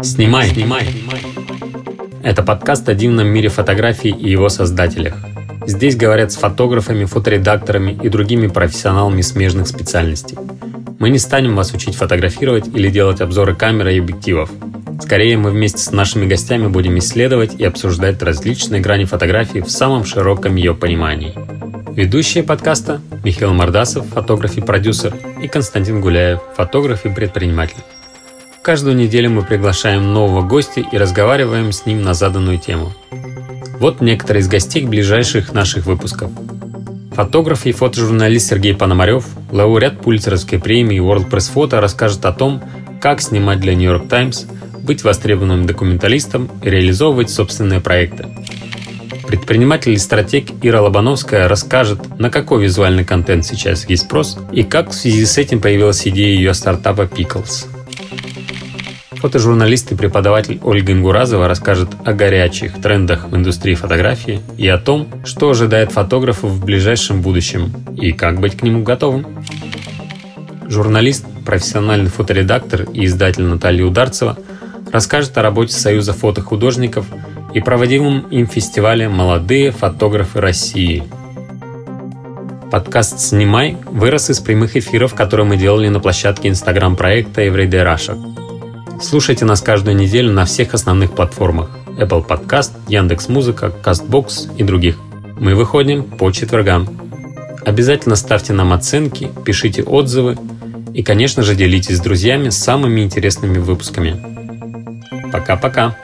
Снимай, снимай. Это подкаст о дивном мире фотографий и его создателях. Здесь говорят с фотографами, фоторедакторами и другими профессионалами смежных специальностей. Мы не станем вас учить фотографировать или делать обзоры камеры и объективов. Скорее, мы вместе с нашими гостями будем исследовать и обсуждать различные грани фотографии в самом широком ее понимании. Ведущие подкаста Михаил Мордасов, фотограф и продюсер, и Константин Гуляев, фотограф и предприниматель. Каждую неделю мы приглашаем нового гостя и разговариваем с ним на заданную тему. Вот некоторые из гостей ближайших наших выпусков. Фотограф и фотожурналист Сергей Пономарев, лауреат Пулицеровской премии World Press Photo, расскажет о том, как снимать для New York Times, быть востребованным документалистом и реализовывать собственные проекты. Предприниматель и стратег Ира Лобановская расскажет, на какой визуальный контент сейчас есть спрос и как в связи с этим появилась идея ее стартапа Pickles. Фотожурналист и преподаватель Ольга Ингуразова расскажет о горячих трендах в индустрии фотографии и о том, что ожидает фотографов в ближайшем будущем и как быть к нему готовым. Журналист, профессиональный фоторедактор и издатель Наталья Ударцева расскажет о работе Союза фотохудожников – и проводимом им фестивале «Молодые фотографы России». Подкаст «Снимай» вырос из прямых эфиров, которые мы делали на площадке инстаграм-проекта Everyday Russia. Слушайте нас каждую неделю на всех основных платформах Apple Podcast, Яндекс.Музыка, Castbox и других. Мы выходим по четвергам. Обязательно ставьте нам оценки, пишите отзывы и, конечно же, делитесь с друзьями самыми интересными выпусками. Пока-пока!